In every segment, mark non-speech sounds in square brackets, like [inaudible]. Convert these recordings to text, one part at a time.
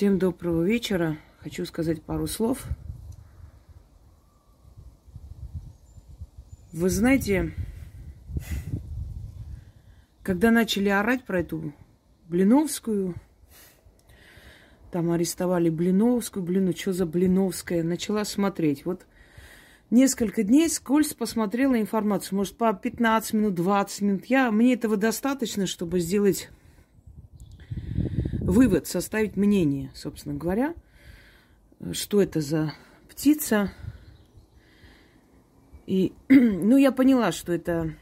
Всем доброго вечера. Хочу сказать пару слов. Вы знаете, когда начали орать про эту Блиновскую, там арестовали Блиновскую, блин, ну что за Блиновская, начала смотреть. Вот несколько дней скользь посмотрела информацию, может, по 15 минут, 20 минут. Я, мне этого достаточно, чтобы сделать вывод, составить мнение, собственно говоря, что это за птица. И, [clears throat] ну, я поняла, что это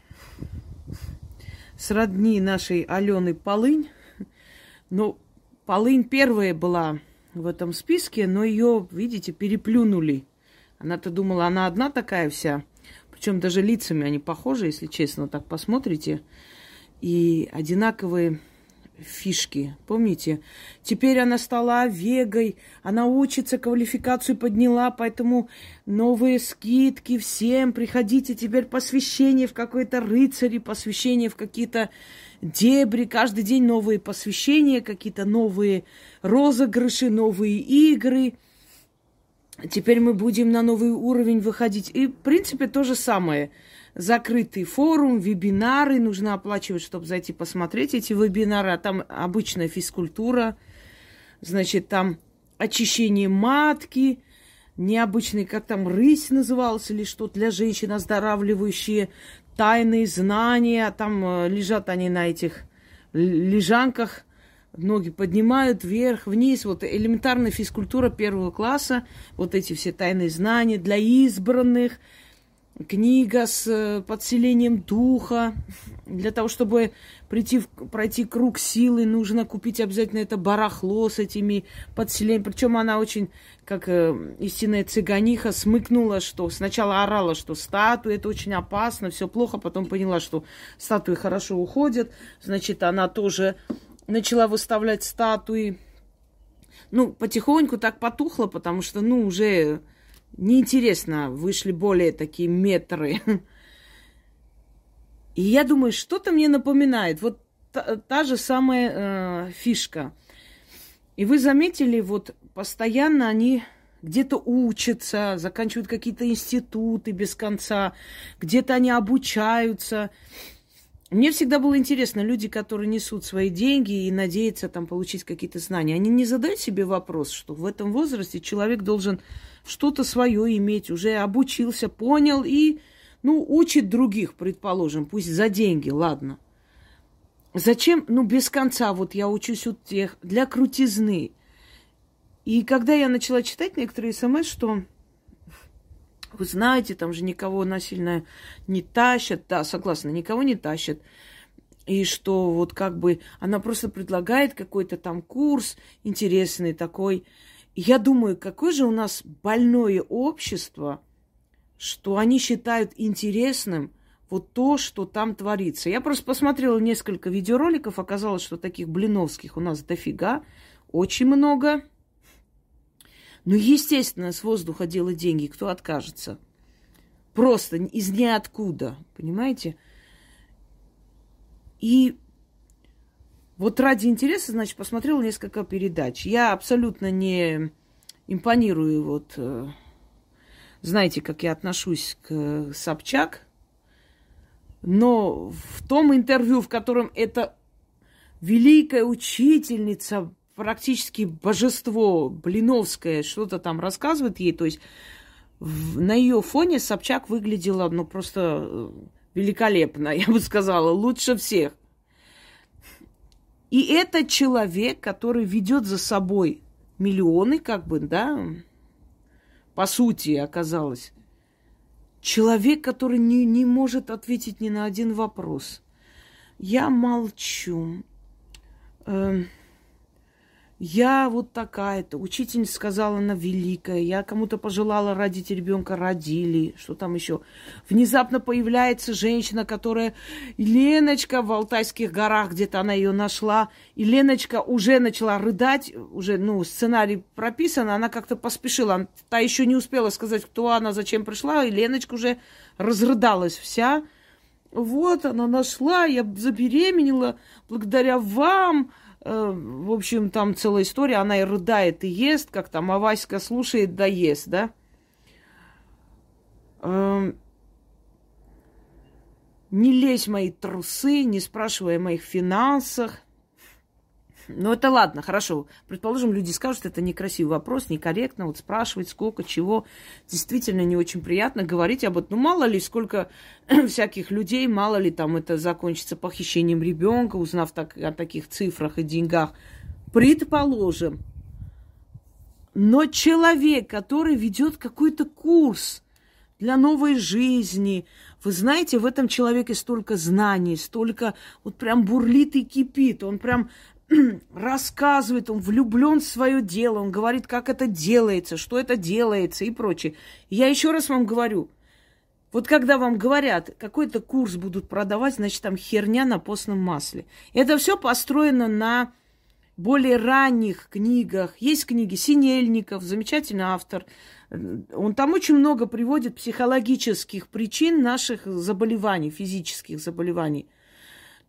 сродни нашей Алены Полынь. Но Полынь первая была в этом списке, но ее, видите, переплюнули. Она-то думала, она одна такая вся. Причем даже лицами они похожи, если честно, так посмотрите. И одинаковые фишки. Помните? Теперь она стала вегой, она учится, квалификацию подняла, поэтому новые скидки всем. Приходите теперь посвящение в какой-то рыцари, посвящение в какие-то дебри. Каждый день новые посвящения, какие-то новые розыгрыши, новые игры. Теперь мы будем на новый уровень выходить. И, в принципе, то же самое – закрытый форум, вебинары. Нужно оплачивать, чтобы зайти посмотреть эти вебинары. А там обычная физкультура. Значит, там очищение матки, необычный, как там, рысь назывался или что для женщин оздоравливающие, тайные знания. Там э, лежат они на этих лежанках, ноги поднимают вверх, вниз. Вот элементарная физкультура первого класса, вот эти все тайные знания для избранных – книга с э, подселением духа. Для того, чтобы прийти, пройти круг силы, нужно купить обязательно это барахло с этими подселениями. Причем она очень, как э, истинная цыганиха, смыкнула, что сначала орала, что статуи это очень опасно, все плохо, потом поняла, что статуи хорошо уходят. Значит, она тоже начала выставлять статуи. Ну, потихоньку так потухло, потому что, ну, уже неинтересно, вышли более такие метры. И я думаю, что-то мне напоминает. Вот та, та же самая э, фишка. И вы заметили, вот постоянно они где-то учатся, заканчивают какие-то институты без конца, где-то они обучаются. Мне всегда было интересно, люди, которые несут свои деньги и надеются там получить какие-то знания, они не задают себе вопрос, что в этом возрасте человек должен что-то свое иметь, уже обучился, понял и, ну, учит других, предположим, пусть за деньги, ладно. Зачем, ну, без конца, вот я учусь у тех, для крутизны. И когда я начала читать некоторые смс, что вы знаете, там же никого насильно не тащат, да, согласна, никого не тащат, и что вот как бы она просто предлагает какой-то там курс интересный такой, я думаю, какое же у нас больное общество, что они считают интересным вот то, что там творится. Я просто посмотрела несколько видеороликов, оказалось, что таких блиновских у нас дофига, очень много. Ну, естественно, с воздуха делать деньги, кто откажется? Просто из ниоткуда, понимаете? И вот ради интереса, значит, посмотрела несколько передач. Я абсолютно не импонирую, вот, э, знаете, как я отношусь к Собчак, но в том интервью, в котором эта великая учительница, практически божество Блиновская, что-то там рассказывает ей, то есть в, на ее фоне Собчак выглядела, ну, просто э, великолепно, [laughs] я бы сказала, лучше всех. И это человек, который ведет за собой миллионы, как бы, да, по сути оказалось. Человек, который не, не может ответить ни на один вопрос. Я молчу. Э, я вот такая-то. Учительница сказала, она великая. Я кому-то пожелала родить ребенка, родили. Что там еще? Внезапно появляется женщина, которая... Леночка в Алтайских горах, где-то она ее нашла. И Леночка уже начала рыдать. Уже, ну, сценарий прописан. Она как-то поспешила. Та еще не успела сказать, кто она, зачем пришла. И Леночка уже разрыдалась вся. Вот, она нашла, я забеременела благодаря вам в общем, там целая история. Она и рыдает, и ест, как там, а Васька слушает, да ест, да? Эм, не лезь в мои трусы, не спрашивай о моих финансах. Ну, это ладно, хорошо. Предположим, люди скажут, это некрасивый вопрос, некорректно, вот спрашивать, сколько, чего. Действительно не очень приятно говорить об этом. Ну, мало ли, сколько [clears throat] всяких людей, мало ли там это закончится похищением ребенка, узнав так, о таких цифрах и деньгах. Предположим. Но человек, который ведет какой-то курс для новой жизни, вы знаете, в этом человеке столько знаний, столько вот прям бурлит и кипит. Он прям [clears throat] рассказывает, он влюблен в свое дело, он говорит, как это делается, что это делается и прочее. Я еще раз вам говорю, вот когда вам говорят, какой-то курс будут продавать, значит, там херня на постном масле. Это все построено на более ранних книгах. Есть книги Синельников, замечательный автор. Он там очень много приводит психологических причин наших заболеваний, физических заболеваний –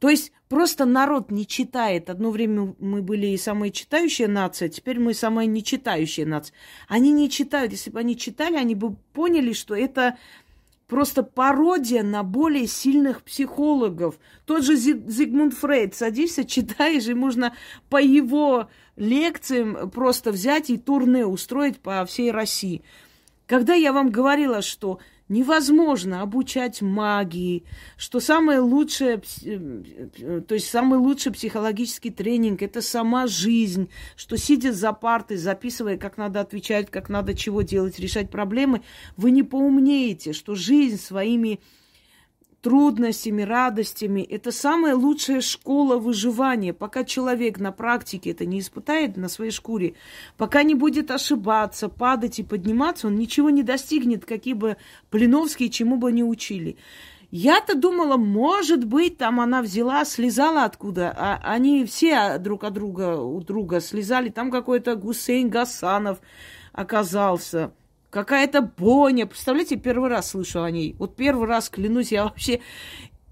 то есть просто народ не читает. Одно время мы были и самая читающая нация, теперь мы самая нечитающая нация. Они не читают. Если бы они читали, они бы поняли, что это просто пародия на более сильных психологов. Тот же Зигмунд Фрейд, садишься, читаешь, и можно по его лекциям просто взять и турне устроить по всей России. Когда я вам говорила, что невозможно обучать магии, что самое лучшее, э, то есть самый лучший психологический тренинг – это сама жизнь, что сидя за партой, записывая, как надо отвечать, как надо чего делать, решать проблемы, вы не поумнеете, что жизнь своими трудностями, радостями. Это самая лучшая школа выживания. Пока человек на практике это не испытает на своей шкуре, пока не будет ошибаться, падать и подниматься, он ничего не достигнет, какие бы Блиновские чему бы не учили. Я-то думала, может быть, там она взяла, слезала откуда. А они все друг от друга, у друга слезали. Там какой-то Гусейн Гасанов оказался какая-то Боня. Представляете, первый раз слышу о ней. Вот первый раз, клянусь, я вообще...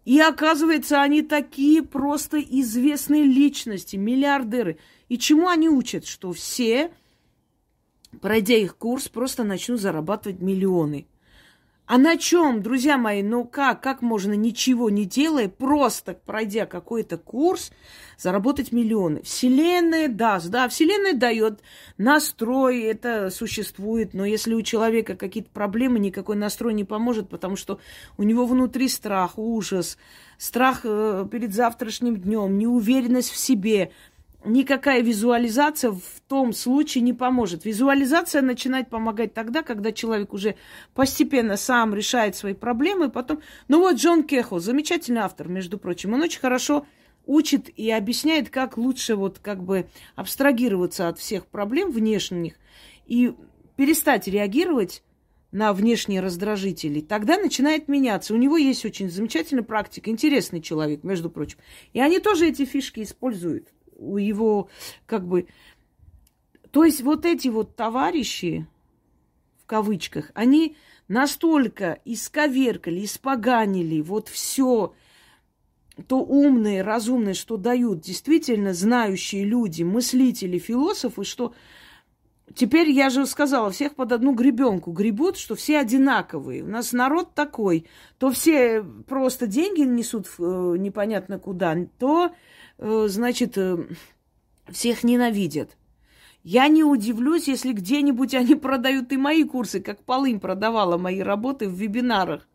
И оказывается, они такие просто известные личности, миллиардеры. И чему они учат? Что все, пройдя их курс, просто начнут зарабатывать миллионы. А на чем, друзья мои, ну как, как можно ничего не делая, просто пройдя какой-то курс, заработать миллионы? Вселенная даст, да, Вселенная дает настрой, это существует, но если у человека какие-то проблемы, никакой настрой не поможет, потому что у него внутри страх, ужас, страх э, перед завтрашним днем, неуверенность в себе – никакая визуализация в том случае не поможет. Визуализация начинает помогать тогда, когда человек уже постепенно сам решает свои проблемы. Потом... Ну вот Джон Кехо, замечательный автор, между прочим. Он очень хорошо учит и объясняет, как лучше вот как бы абстрагироваться от всех проблем внешних и перестать реагировать на внешние раздражители, тогда начинает меняться. У него есть очень замечательная практика, интересный человек, между прочим. И они тоже эти фишки используют у его, как бы... То есть вот эти вот товарищи, в кавычках, они настолько исковеркали, испоганили вот все то умное, разумное, что дают действительно знающие люди, мыслители, философы, что теперь, я же сказала, всех под одну гребенку гребут, что все одинаковые. У нас народ такой, то все просто деньги несут э, непонятно куда, то Э, значит, э, всех ненавидят. Я не удивлюсь, если где-нибудь они продают и мои курсы, как Полынь продавала мои работы в вебинарах.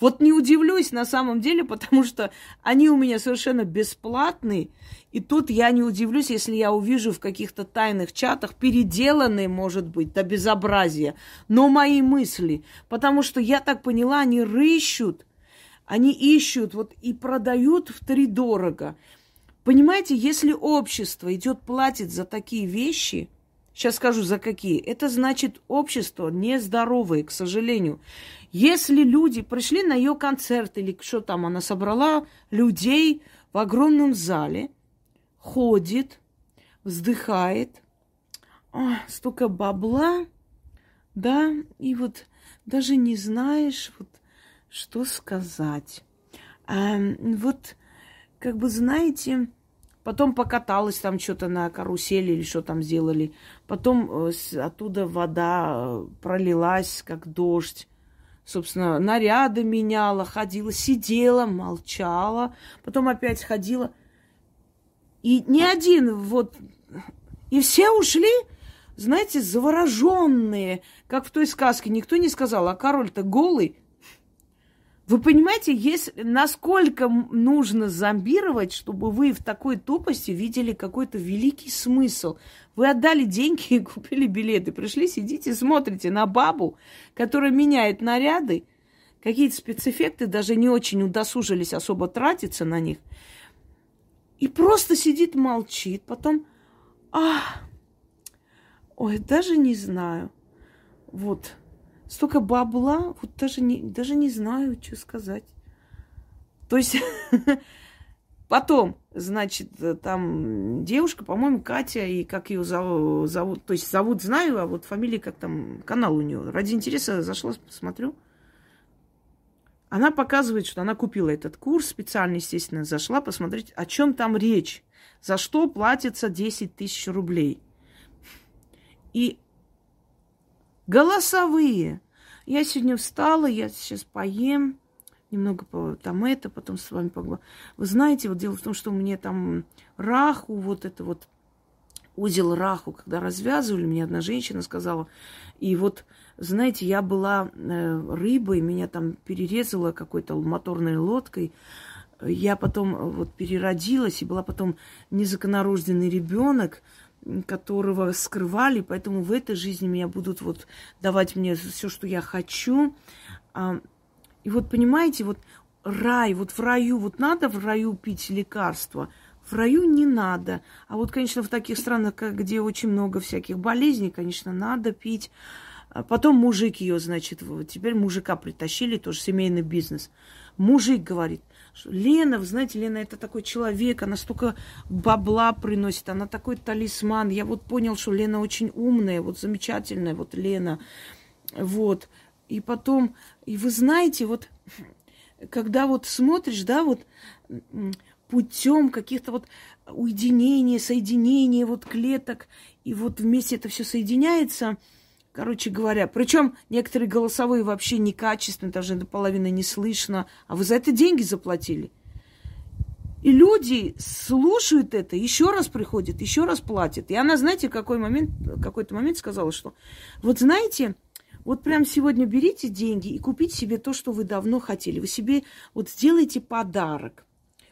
Вот не удивлюсь на самом деле, потому что они у меня совершенно бесплатные. И тут я не удивлюсь, если я увижу в каких-то тайных чатах переделанные, может быть, до безобразия, но мои мысли. Потому что я так поняла, они рыщут, они ищут вот и продают в три дорого. Понимаете, если общество идет платит за такие вещи, сейчас скажу за какие, это значит общество нездоровое, к сожалению. Если люди пришли на ее концерт или что там, она собрала людей в огромном зале, ходит, вздыхает, о, столько бабла, да, и вот даже не знаешь, вот, что сказать. А, вот, как бы, знаете, Потом покаталась там что-то на карусели или что там сделали. Потом э, оттуда вода э, пролилась, как дождь. Собственно, наряды меняла, ходила, сидела, молчала. Потом опять ходила. И ни один вот... И все ушли, знаете, завороженные, как в той сказке. Никто не сказал, а король-то голый, вы понимаете, если, насколько нужно зомбировать, чтобы вы в такой тупости видели какой-то великий смысл? Вы отдали деньги [laughs] и купили билеты, пришли, сидите, смотрите на бабу, которая меняет наряды, какие-то спецэффекты, даже не очень удосужились особо тратиться на них. И просто сидит, молчит, потом, а, ой, даже не знаю. Вот, столько бабла, вот даже не, даже не знаю, что сказать. То есть [laughs] потом, значит, там девушка, по-моему, Катя, и как ее зовут, зовут, то есть зовут знаю, а вот фамилия как там, канал у нее. Ради интереса зашла, посмотрю. Она показывает, что она купила этот курс, специально, естественно, зашла посмотреть, о чем там речь, за что платится 10 тысяч рублей. И Голосовые. Я сегодня встала, я сейчас поем, немного там это, потом с вами поговорю. Вы знаете, вот дело в том, что мне там раху, вот это вот узел раху, когда развязывали, мне одна женщина сказала, и вот, знаете, я была э, рыбой, меня там перерезала какой-то моторной лодкой, я потом э, вот переродилась и была потом незаконорожденный ребенок, которого скрывали, поэтому в этой жизни меня будут вот давать мне все, что я хочу. А, и вот понимаете, вот рай, вот в раю, вот надо в раю пить лекарства, в раю не надо. А вот, конечно, в таких странах, где очень много всяких болезней, конечно, надо пить. А потом мужик ее, значит, теперь мужика притащили, тоже семейный бизнес. Мужик говорит, Лена, вы знаете, Лена это такой человек, она столько бабла приносит, она такой талисман. Я вот понял, что Лена очень умная, вот замечательная, вот Лена. Вот. И потом, и вы знаете, вот когда вот смотришь, да, вот путем каких-то вот уединения, соединения вот клеток, и вот вместе это все соединяется – Короче говоря, причем некоторые голосовые вообще некачественные, даже до половины не слышно, а вы за это деньги заплатили. И люди слушают это, еще раз приходят, еще раз платят. И она, знаете, в какой момент, какой-то момент сказала, что вот знаете, вот прям сегодня берите деньги и купите себе то, что вы давно хотели. Вы себе вот сделайте подарок.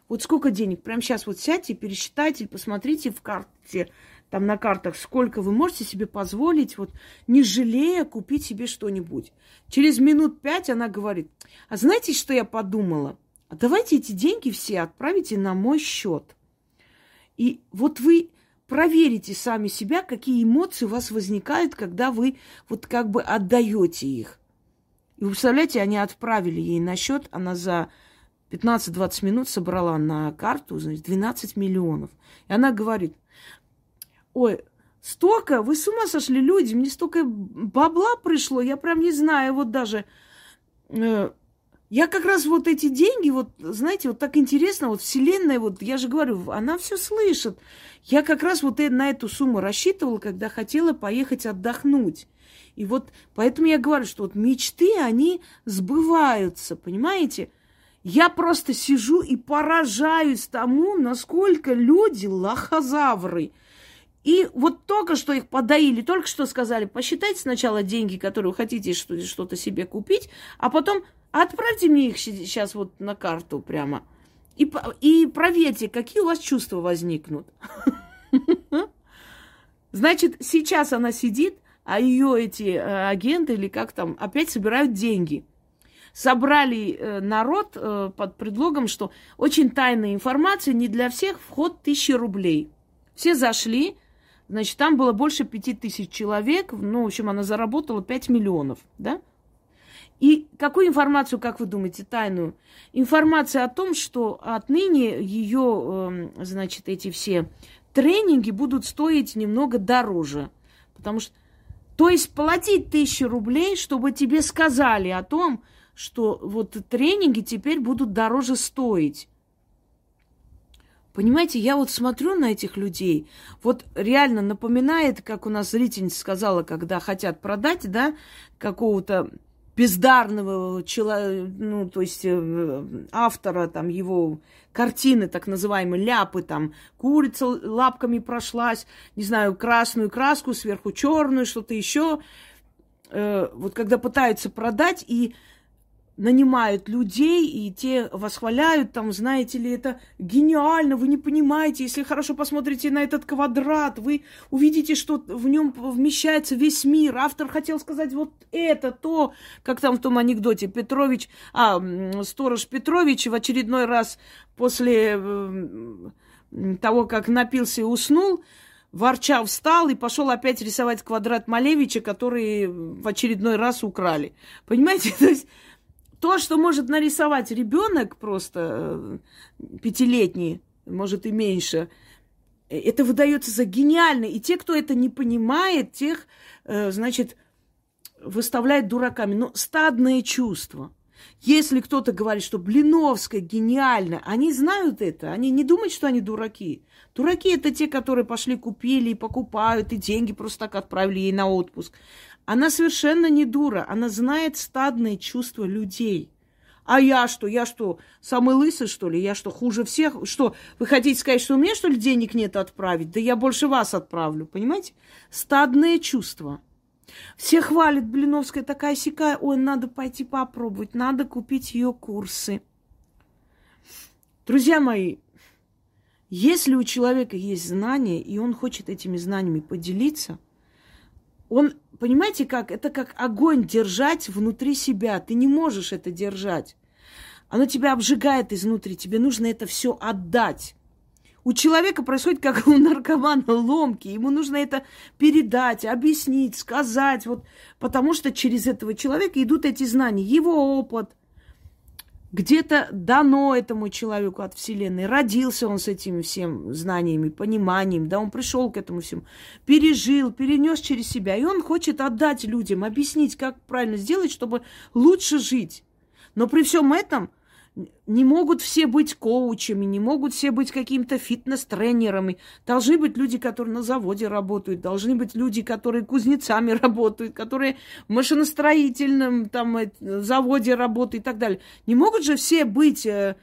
Вот сколько денег? Прям сейчас вот сядьте, пересчитайте, посмотрите в карте там на картах, сколько вы можете себе позволить, вот не жалея купить себе что-нибудь. Через минут пять она говорит, а знаете, что я подумала? А давайте эти деньги все отправите на мой счет. И вот вы проверите сами себя, какие эмоции у вас возникают, когда вы вот как бы отдаете их. И вы представляете, они отправили ей на счет, она за 15-20 минут собрала на карту, значит, 12 миллионов. И она говорит, Ой, столько, вы с ума сошли, люди, мне столько бабла пришло, я прям не знаю, вот даже... Э, я как раз вот эти деньги, вот, знаете, вот так интересно, вот Вселенная, вот, я же говорю, она все слышит. Я как раз вот на эту сумму рассчитывала, когда хотела поехать отдохнуть. И вот поэтому я говорю, что вот мечты, они сбываются, понимаете? Я просто сижу и поражаюсь тому, насколько люди лохозавры – и вот только что их подоили, только что сказали, посчитайте сначала деньги, которые вы хотите что-то себе купить, а потом отправьте мне их сейчас вот на карту прямо. И, и проверьте, какие у вас чувства возникнут. [laughs] Значит, сейчас она сидит, а ее эти э, агенты или как там опять собирают деньги. Собрали э, народ э, под предлогом, что очень тайная информация, не для всех, вход тысячи рублей. Все зашли, Значит, там было больше пяти тысяч человек. Ну, в общем, она заработала 5 миллионов, да? И какую информацию, как вы думаете, тайную? Информация о том, что отныне ее, эм, значит, эти все тренинги будут стоить немного дороже. Потому что, то есть платить тысячу рублей, чтобы тебе сказали о том, что вот тренинги теперь будут дороже стоить. Понимаете, я вот смотрю на этих людей, вот реально напоминает, как у нас зрительница сказала, когда хотят продать, да, какого-то бездарного человека, ну, то есть э, автора, там, его картины, так называемые, ляпы, там, курица лапками прошлась, не знаю, красную краску, сверху черную, что-то еще. Э, вот когда пытаются продать и нанимают людей, и те восхваляют, там, знаете ли, это гениально, вы не понимаете, если хорошо посмотрите на этот квадрат, вы увидите, что в нем вмещается весь мир. Автор хотел сказать вот это, то, как там в том анекдоте, Петрович, а, сторож Петрович в очередной раз после того, как напился и уснул, ворча встал и пошел опять рисовать квадрат Малевича, который в очередной раз украли. Понимаете? [laughs] То есть то, что может нарисовать ребенок просто э, пятилетний, может и меньше, э, это выдается за гениально. И те, кто это не понимает, тех, э, значит, выставляют дураками. Но стадное чувство. Если кто-то говорит, что Блиновская гениальна, они знают это, они не думают, что они дураки. Дураки это те, которые пошли купили и покупают, и деньги просто так отправили ей на отпуск. Она совершенно не дура, она знает стадные чувства людей. А я что? Я что, самый лысый, что ли? Я что, хуже всех? Что, вы хотите сказать, что у меня, что ли, денег нет отправить? Да я больше вас отправлю, понимаете? Стадные чувства. Все хвалят, Блиновская такая сякая. Ой, надо пойти попробовать, надо купить ее курсы. Друзья мои, если у человека есть знания, и он хочет этими знаниями поделиться, он Понимаете, как? Это как огонь держать внутри себя. Ты не можешь это держать. Оно тебя обжигает изнутри. Тебе нужно это все отдать. У человека происходит, как у наркомана, ломки. Ему нужно это передать, объяснить, сказать. Вот, потому что через этого человека идут эти знания. Его опыт – где-то дано этому человеку от Вселенной. Родился он с этими всем знаниями, пониманием, да, он пришел к этому всему, пережил, перенес через себя. И он хочет отдать людям, объяснить, как правильно сделать, чтобы лучше жить. Но при всем этом не могут все быть коучами, не могут все быть какими-то фитнес-тренерами. Должны быть люди, которые на заводе работают, должны быть люди, которые кузнецами [laughs] работают, которые в машиностроительном там, э, заводе работают и так далее. Не могут же все быть, э,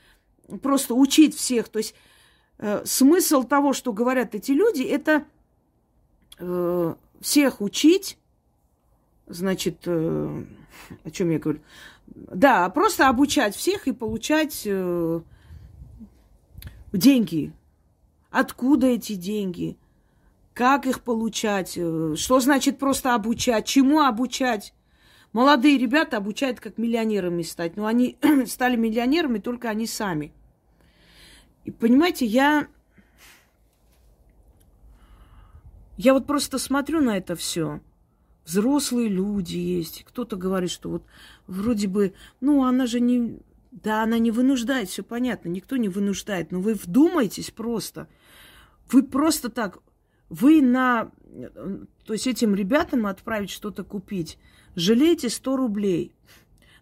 просто учить всех. То есть э, смысл того, что говорят эти люди, это всех учить, значит, о чем я говорю, да, просто обучать всех и получать э, деньги. Откуда эти деньги? Как их получать? Э, что значит просто обучать? Чему обучать? Молодые ребята обучают, как миллионерами стать. Но они [clears throat] стали миллионерами только они сами. И понимаете, я... Я вот просто смотрю на это все. Взрослые люди есть. Кто-то говорит, что вот вроде бы, ну, она же не... Да, она не вынуждает, все понятно, никто не вынуждает. Но вы вдумайтесь просто. Вы просто так, вы на... То есть этим ребятам отправить что-то купить, жалеете 100 рублей.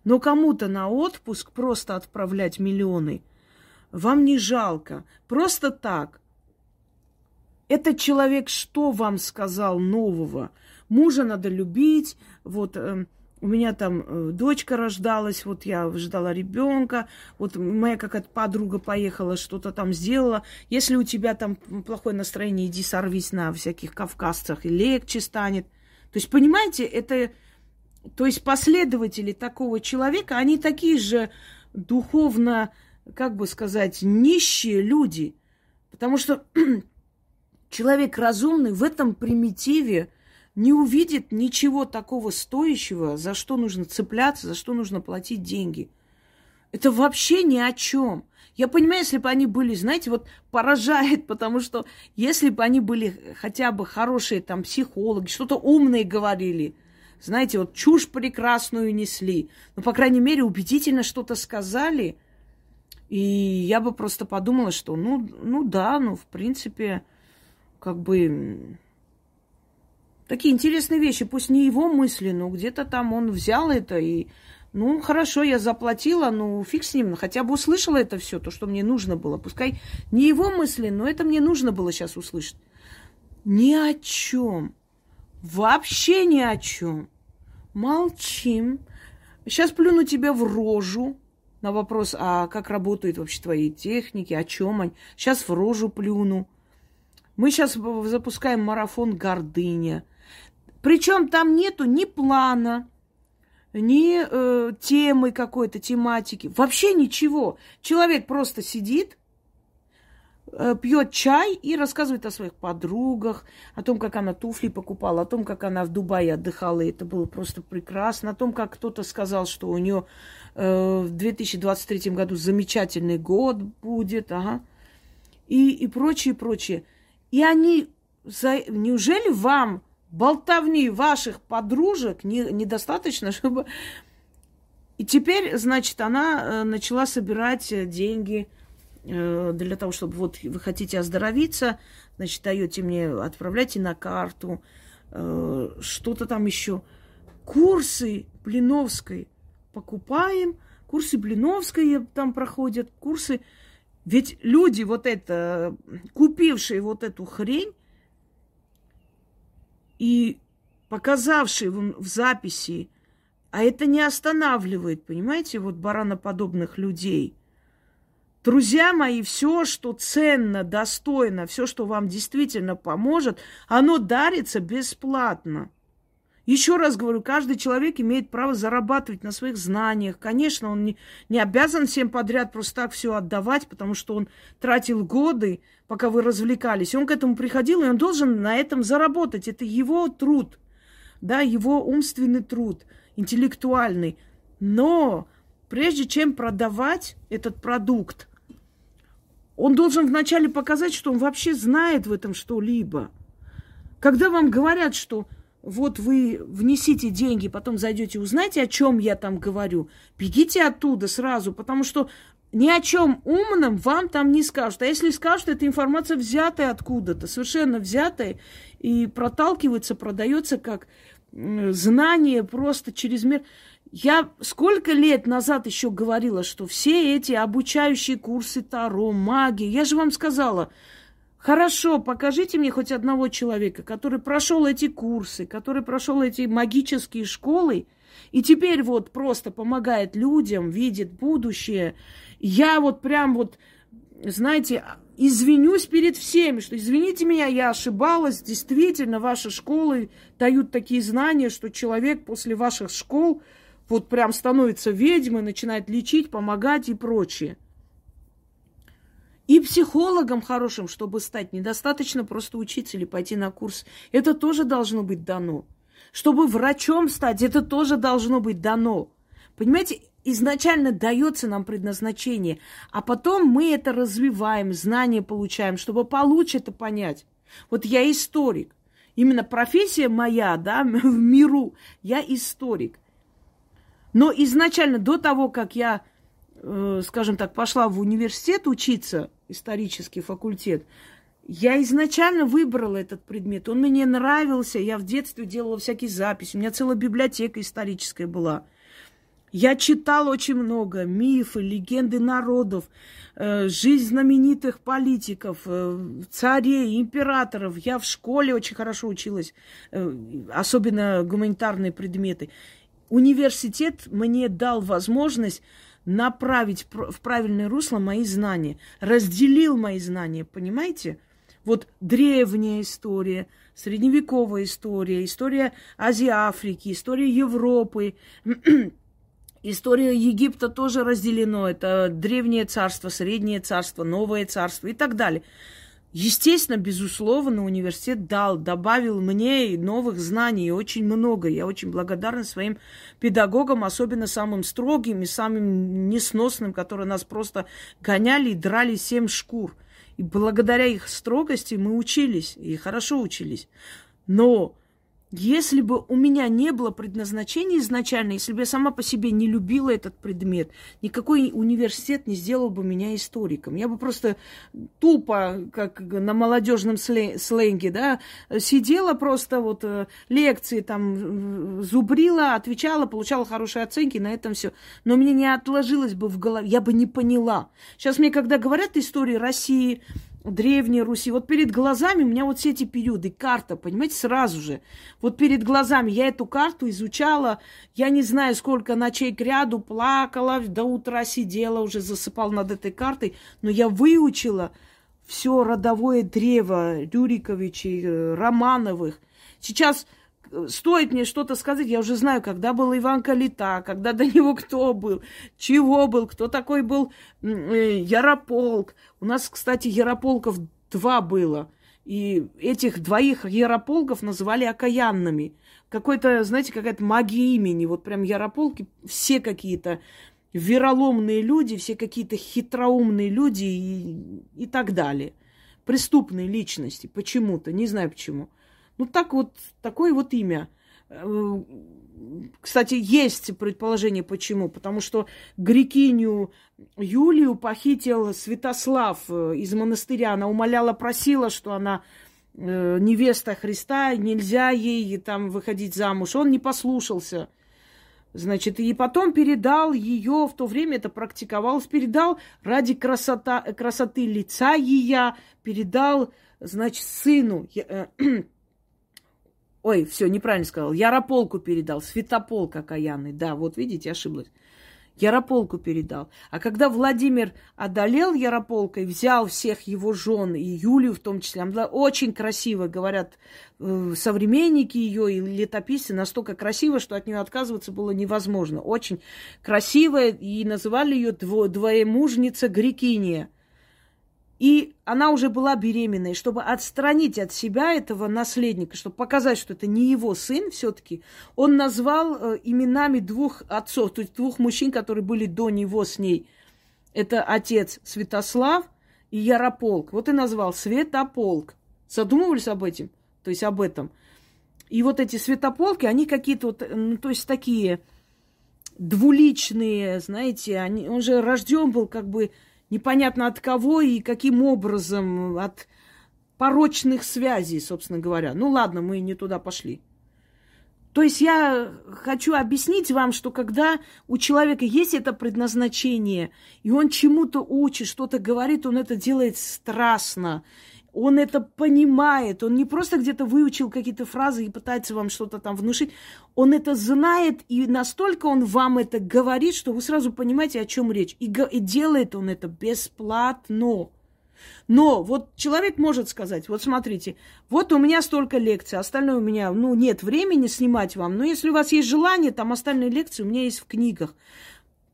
Но кому-то на отпуск просто отправлять миллионы, вам не жалко. Просто так. Этот человек что вам сказал нового? Мужа надо любить, вот э, у меня там э, дочка рождалась, вот я ждала ребенка, вот моя какая-то подруга поехала, что-то там сделала. Если у тебя там плохое настроение, иди сорвись на всяких кавказцах, и легче станет. То есть, понимаете, это... То есть последователи такого человека, они такие же духовно, как бы сказать, нищие люди. Потому что [clears throat] человек разумный в этом примитиве – не увидит ничего такого стоящего, за что нужно цепляться, за что нужно платить деньги. Это вообще ни о чем. Я понимаю, если бы они были, знаете, вот поражает, [laughs] потому что если бы они были хотя бы хорошие там психологи, что-то умные говорили, знаете, вот чушь прекрасную несли, но, по крайней мере, убедительно что-то сказали, и я бы просто подумала, что, ну, ну да, ну, в принципе, как бы Такие интересные вещи, пусть не его мысли, но где-то там он взял это и Ну, хорошо, я заплатила, ну, фиг с ним, хотя бы услышала это все, то, что мне нужно было. Пускай не его мысли, но это мне нужно было сейчас услышать. Ни о чем. Вообще ни о чем. Молчим. Сейчас плюну тебе в рожу на вопрос, а как работают вообще твои техники, о чем они. Сейчас в рожу плюну. Мы сейчас запускаем марафон гордыня. Причем там нету ни плана, ни э, темы какой-то, тематики. Вообще ничего. Человек просто сидит, э, пьет чай и рассказывает о своих подругах, о том, как она туфли покупала, о том, как она в Дубае отдыхала, и это было просто прекрасно, о том, как кто-то сказал, что у нее э, в 2023 году замечательный год будет, ага, и, и прочее, прочее. И они, за... неужели вам болтовни ваших подружек не, недостаточно, [laughs] чтобы... И теперь, значит, она э, начала собирать э, деньги э, для того, чтобы вот вы хотите оздоровиться, значит, даете мне, отправляйте на карту, что-то там еще. Курсы Блиновской покупаем, курсы Блиновской там проходят, курсы... Ведь люди вот это, купившие вот эту хрень, и показавший в, записи, а это не останавливает, понимаете, вот бараноподобных людей. Друзья мои, все, что ценно, достойно, все, что вам действительно поможет, оно дарится бесплатно. Еще раз говорю, каждый человек имеет право зарабатывать на своих знаниях. Конечно, он не, не обязан всем подряд просто так все отдавать, потому что он тратил годы, пока вы развлекались. Он к этому приходил, и он должен на этом заработать. Это его труд, да, его умственный труд, интеллектуальный. Но прежде чем продавать этот продукт, он должен вначале показать, что он вообще знает в этом что-либо. Когда вам говорят, что вот вы внесите деньги, потом зайдете, узнаете, о чем я там говорю, бегите оттуда сразу, потому что ни о чем умном вам там не скажут. А если скажут, эта информация взятая откуда-то, совершенно взятая, и проталкивается, продается как знание просто через мир. Я сколько лет назад еще говорила, что все эти обучающие курсы Таро, магии, я же вам сказала, Хорошо, покажите мне хоть одного человека, который прошел эти курсы, который прошел эти магические школы, и теперь вот просто помогает людям, видит будущее. Я вот прям вот, знаете, извинюсь перед всеми, что извините меня, я ошибалась, действительно, ваши школы дают такие знания, что человек после ваших школ вот прям становится ведьмой, начинает лечить, помогать и прочее. И психологом хорошим, чтобы стать, недостаточно просто учиться или пойти на курс. Это тоже должно быть дано. Чтобы врачом стать, это тоже должно быть дано. Понимаете, изначально дается нам предназначение, а потом мы это развиваем, знания получаем, чтобы получше это понять. Вот я историк. Именно профессия моя, да, [laughs] в миру, я историк. Но изначально, до того, как я, скажем так, пошла в университет учиться, исторический факультет. Я изначально выбрала этот предмет. Он мне нравился. Я в детстве делала всякие записи. У меня целая библиотека историческая была. Я читала очень много мифы, легенды народов, э, жизнь знаменитых политиков, э, царей, императоров. Я в школе очень хорошо училась, э, особенно гуманитарные предметы. Университет мне дал возможность направить в правильное русло мои знания, разделил мои знания, понимаете? Вот древняя история, средневековая история, история Азии, Африки, история Европы, [clears throat] история Египта тоже разделено. Это древнее царство, среднее царство, новое царство и так далее. Естественно, безусловно, университет дал, добавил мне новых знаний, очень много. Я очень благодарна своим педагогам, особенно самым строгим и самым несносным, которые нас просто гоняли и драли семь шкур. И благодаря их строгости мы учились, и хорошо учились. Но Если бы у меня не было предназначения изначально, если бы я сама по себе не любила этот предмет, никакой университет не сделал бы меня историком. Я бы просто тупо, как на молодежном сленге, да, сидела просто вот э, лекции там зубрила, отвечала, получала хорошие оценки, на этом все. Но мне не отложилось бы в голове, я бы не поняла. Сейчас мне, когда говорят истории России, Древней Руси. Вот перед глазами у меня вот все эти периоды, карта, понимаете, сразу же. Вот перед глазами я эту карту изучала, я не знаю, сколько ночей к ряду плакала, до утра сидела, уже засыпала над этой картой, но я выучила все родовое древо Рюриковичей, э, Романовых. Сейчас стоит мне что-то сказать, я уже знаю, когда был Иван Калита, когда до него кто был, чего был, кто такой был э, Ярополк. У нас, кстати, Ярополков два было. И этих двоих Ярополков называли окаянными. Какой-то, знаете, какая-то магия имени. Вот прям Ярополки все какие-то вероломные люди, все какие-то хитроумные люди и, и так далее. Преступные личности почему-то, не знаю почему. Ну, так вот, такое вот имя. Э, кстати, есть предположение, почему. Потому что грекиню Юлию похитил Святослав э, из монастыря. Она умоляла, просила, что она э, невеста Христа, нельзя ей там выходить замуж. Он не послушался. Значит, и потом передал ее, в то время это практиковалось, передал ради красота, красоты лица ее, передал, значит, сыну. Ой, все, неправильно сказал. Ярополку передал. Святополк окаянный. Да, вот видите, ошиблась. Ярополку передал. А когда Владимир одолел Ярополка и взял всех его жен, и Юлию в том числе, она была очень красиво, говорят э, современники ее и летописцы, настолько красиво, что от нее отказываться было невозможно. Очень красивая, и называли ее дво, двоемужница Грекиния. И она уже была беременной, чтобы отстранить от себя этого наследника, чтобы показать, что это не его сын все-таки, он назвал э, именами двух отцов, то есть двух мужчин, которые были до него с ней. Это отец Святослав и Ярополк. Вот и назвал Светополк. Задумывались об этом? То есть об этом. И вот эти светополки, они какие-то вот, ну, то есть такие двуличные, знаете, они, он же рожден был как бы непонятно от кого и каким образом, от порочных связей, собственно говоря. Ну ладно, мы не туда пошли. То есть я хочу объяснить вам, что когда у человека есть это предназначение, и он чему-то учит, что-то говорит, он это делает страстно, он это понимает, он не просто где-то выучил какие-то фразы и пытается вам что-то там внушить, он это знает, и настолько он вам это говорит, что вы сразу понимаете, о чем речь. И, и делает он это бесплатно. Но вот человек может сказать, вот смотрите, вот у меня столько лекций, остальное у меня, ну, нет времени снимать вам, но если у вас есть желание, там остальные лекции у меня есть в книгах.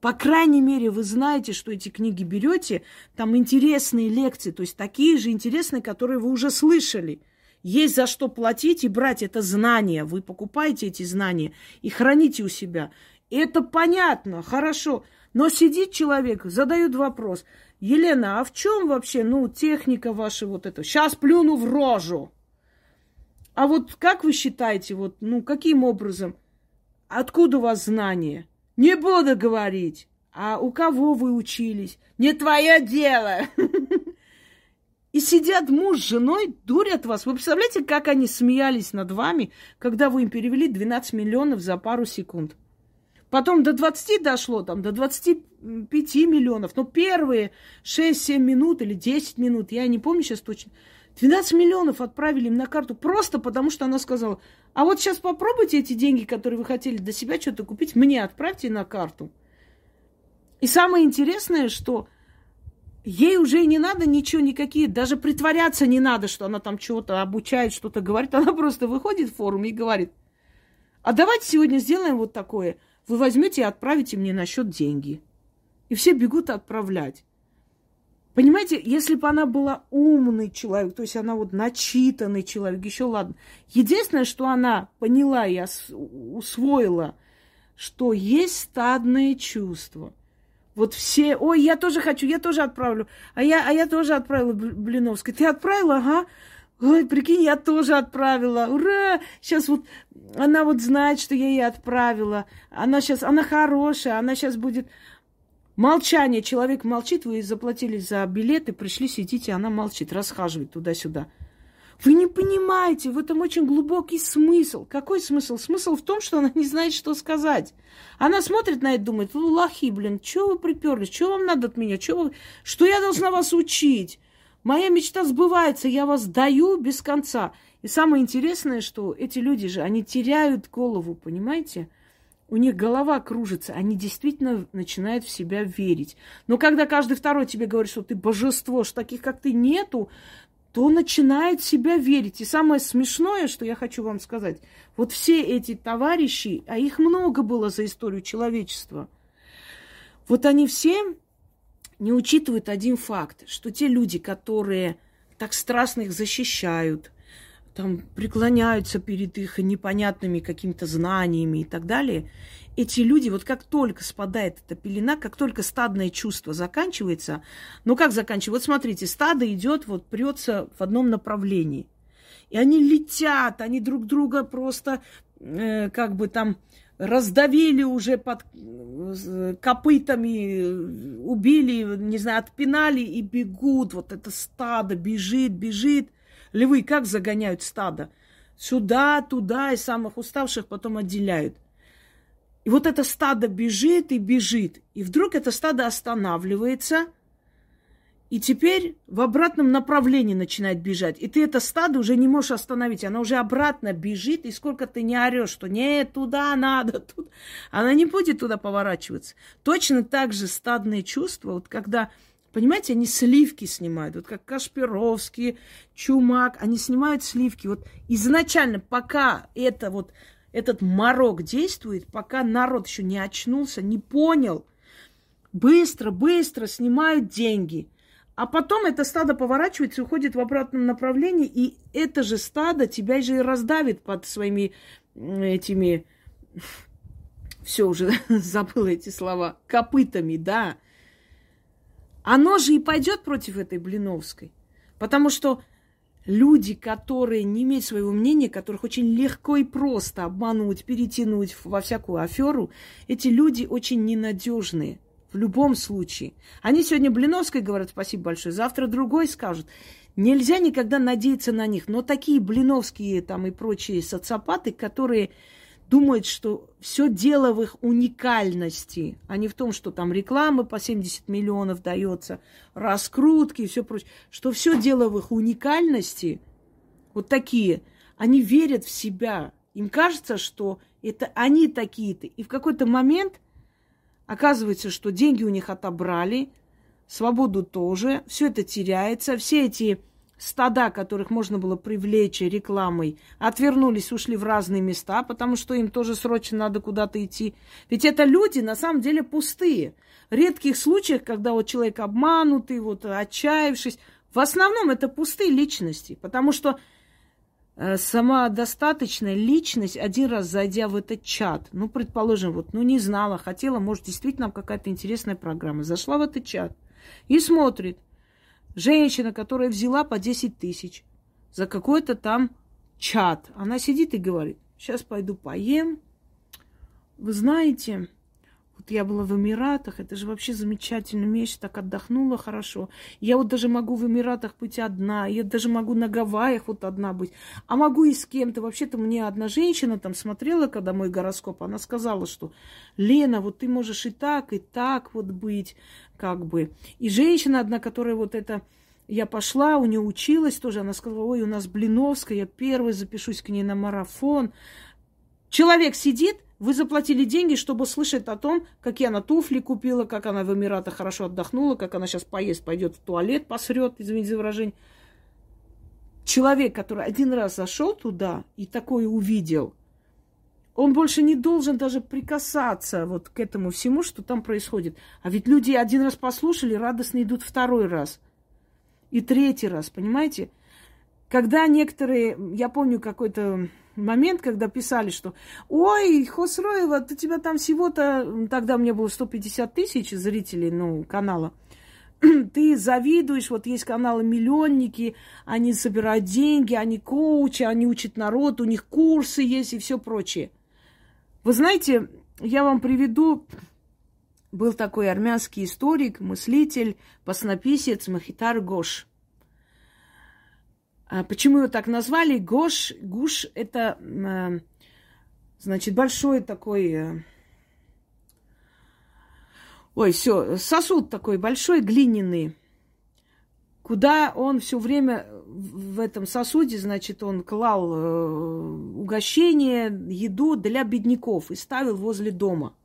По крайней мере, вы знаете, что эти книги берете, там интересные лекции, то есть такие же интересные, которые вы уже слышали. Есть за что платить и брать это знание. Вы покупаете эти знания и храните у себя. Это понятно, хорошо. Но сидит человек, задает вопрос. Елена, а в чем вообще, ну, техника ваша вот эта? Сейчас плюну в рожу. А вот как вы считаете, вот, ну, каким образом? Откуда у вас знания? Не буду говорить. А у кого вы учились? Не твое дело. И сидят муж с женой, дурят вас. Вы представляете, как они смеялись над вами, когда вы им перевели 12 миллионов за пару секунд? Потом до 20 дошло, там, до 25 миллионов. Но первые 6-7 минут или 10 минут, я не помню сейчас точно, 12 миллионов отправили им на карту просто потому, что она сказала, а вот сейчас попробуйте эти деньги, которые вы хотели для себя что-то купить, мне отправьте на карту. И самое интересное, что ей уже не надо ничего, никакие, даже притворяться не надо, что она там чего-то обучает, что-то говорит. Она просто выходит в форум и говорит, а давайте сегодня сделаем вот такое. Вы возьмете и отправите мне на счет деньги. И все бегут отправлять. Понимаете, если бы она была умный человек, то есть она вот начитанный человек, еще ладно. Единственное, что она поняла и усвоила, что есть стадные чувства. Вот все, ой, я тоже хочу, я тоже отправлю. А я, а я тоже отправила Блиновской. Ты отправила, ага. Ой, прикинь, я тоже отправила. Ура! Сейчас вот она вот знает, что я ей отправила. Она сейчас, она хорошая, она сейчас будет... Молчание. Человек молчит, вы заплатили за билеты, пришли, сидите, она молчит, расхаживает туда-сюда. Вы не понимаете, в этом очень глубокий смысл. Какой смысл? Смысл в том, что она не знает, что сказать. Она смотрит на это, думает, ну, лохи, блин, что вы приперлись, что вам надо от меня, что, вы... что я должна вас учить? Моя мечта сбывается, я вас даю без конца. И самое интересное, что эти люди же, они теряют голову, понимаете? У них голова кружится, они действительно начинают в себя верить. Но когда каждый второй тебе говорит, что ты божество, что таких, как ты, нету, то начинает себя верить. И самое смешное, что я хочу вам сказать, вот все эти товарищи, а их много было за историю человечества, вот они все не учитывают один факт, что те люди, которые так страстно их защищают, там преклоняются перед их непонятными какими-то знаниями и так далее, эти люди, вот как только спадает эта пелена, как только стадное чувство заканчивается, ну как заканчивается? Вот смотрите, стадо идет, вот прется в одном направлении. И они летят, они друг друга просто э, как бы там раздавили уже под э, копытами, убили, не знаю, отпинали и бегут. Вот это стадо бежит, бежит. Львы как загоняют стадо? Сюда, туда, и самых уставших потом отделяют. И вот это стадо бежит и бежит. И вдруг это стадо останавливается, и теперь в обратном направлении начинает бежать. И ты это стадо уже не можешь остановить. Она уже обратно бежит, и сколько ты не орешь, что нет, туда надо, [laughs] тут. Она не будет туда поворачиваться. Точно так же стадные чувства, вот когда, понимаете, они сливки снимают, вот как Кашпировский, Чумак, они снимают сливки. Вот изначально, пока это вот этот морок действует, пока народ еще не очнулся, не понял. Быстро, быстро снимают деньги. А потом это стадо поворачивается уходит в обратном направлении, и это же стадо тебя же и раздавит под своими этими... [laughs] Все, уже [laughs] забыла эти слова. Копытами, да. Оно же и пойдет против этой Блиновской. Потому что люди, которые не имеют своего мнения, которых очень легко и просто обмануть, перетянуть во всякую аферу, эти люди очень ненадежные. В любом случае. Они сегодня Блиновской говорят спасибо большое, завтра другой скажут. Нельзя никогда надеяться на них. Но такие блиновские там и прочие социопаты, которые думают, что все дело в их уникальности, а не в том, что там рекламы по 70 миллионов дается, раскрутки и все прочее, что все дело в их уникальности, вот такие, они верят в себя. Им кажется, что это они такие-то. И в какой-то момент оказывается, что деньги у них отобрали, свободу тоже, все это теряется, все эти стада, которых можно было привлечь рекламой, отвернулись, ушли в разные места, потому что им тоже срочно надо куда-то идти. Ведь это люди на самом деле пустые. В редких случаях, когда вот человек обманутый, вот отчаявшись, в основном это пустые личности, потому что э, самодостаточная личность, один раз зайдя в этот чат, ну, предположим, вот, ну, не знала, хотела, может, действительно какая-то интересная программа, зашла в этот чат и смотрит, Женщина, которая взяла по 10 тысяч за какой-то там чат. Она сидит и говорит, сейчас пойду поем. Вы знаете, вот я была в Эмиратах, это же вообще замечательный месяц, так отдохнула хорошо. Я вот даже могу в Эмиратах быть одна, я даже могу на Гавайях вот одна быть, а могу и с кем-то. Вообще-то мне одна женщина там смотрела, когда мой гороскоп, она сказала, что Лена, вот ты можешь и так, и так вот быть как бы. И женщина одна, которая вот это... Я пошла, у нее училась тоже, она сказала, ой, у нас Блиновская, я первый запишусь к ней на марафон. Человек сидит, вы заплатили деньги, чтобы слышать о том, какие она туфли купила, как она в Эмиратах хорошо отдохнула, как она сейчас поест, пойдет в туалет, посрет, извините за выражение. Человек, который один раз зашел туда и такое увидел, он больше не должен даже прикасаться вот к этому всему, что там происходит. А ведь люди один раз послушали, радостно идут второй раз. И третий раз, понимаете? Когда некоторые, я помню какой-то момент, когда писали, что «Ой, Хосроева, у тебя там всего-то...» Тогда у меня было 150 тысяч зрителей, ну, канала. [clears throat] ты завидуешь, вот есть каналы «Миллионники», они собирают деньги, они коучи, они учат народ, у них курсы есть и все прочее. Вы знаете, я вам приведу, был такой армянский историк, мыслитель, паснописец Махитар Гош. А почему его так назвали? Гош, Гуш – это, э, значит, большой такой э, Ой, все, сосуд такой большой, глиняный, куда он все время в этом сосуде, значит, он клал э, угощение, еду для бедняков и ставил возле дома.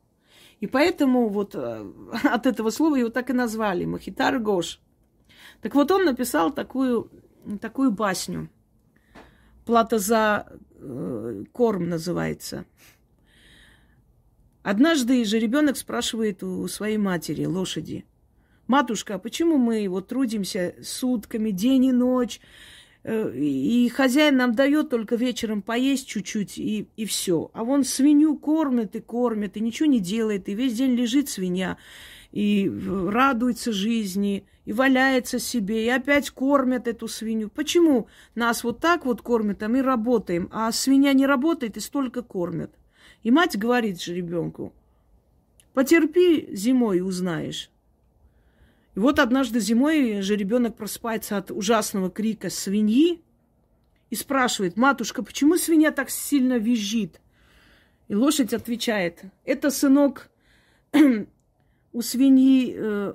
И поэтому вот [laughs] от этого слова его так и назвали, Махитар Гош. Так вот он написал такую, такую басню. Плата за э, корм называется. Однажды же ребенок спрашивает у своей матери, лошади, матушка, а почему мы вот трудимся сутками, день и ночь, э, и хозяин нам дает только вечером поесть чуть-чуть и, и все. А вон свинью кормит и кормит, и ничего не делает, и весь день лежит свинья, и радуется жизни, и валяется себе, и опять кормят эту свинью. Почему нас вот так вот кормят, а мы работаем, а свинья не работает и столько кормят? И мать говорит же ребенку, потерпи зимой, узнаешь. И вот однажды зимой же ребенок просыпается от ужасного крика свиньи и спрашивает, матушка, почему свинья так сильно визжит? И лошадь отвечает, это, сынок, [clears throat] у свиньи э,